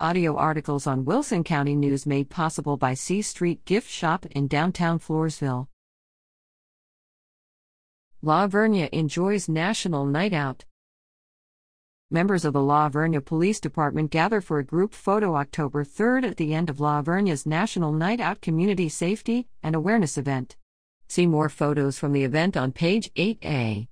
Audio articles on Wilson County News made possible by C Street Gift Shop in downtown Floresville. La Vernia enjoys National Night Out. Members of the La Vernia Police Department gather for a group photo October 3rd at the end of La Vernia's National Night Out Community Safety and Awareness event. See more photos from the event on page 8A.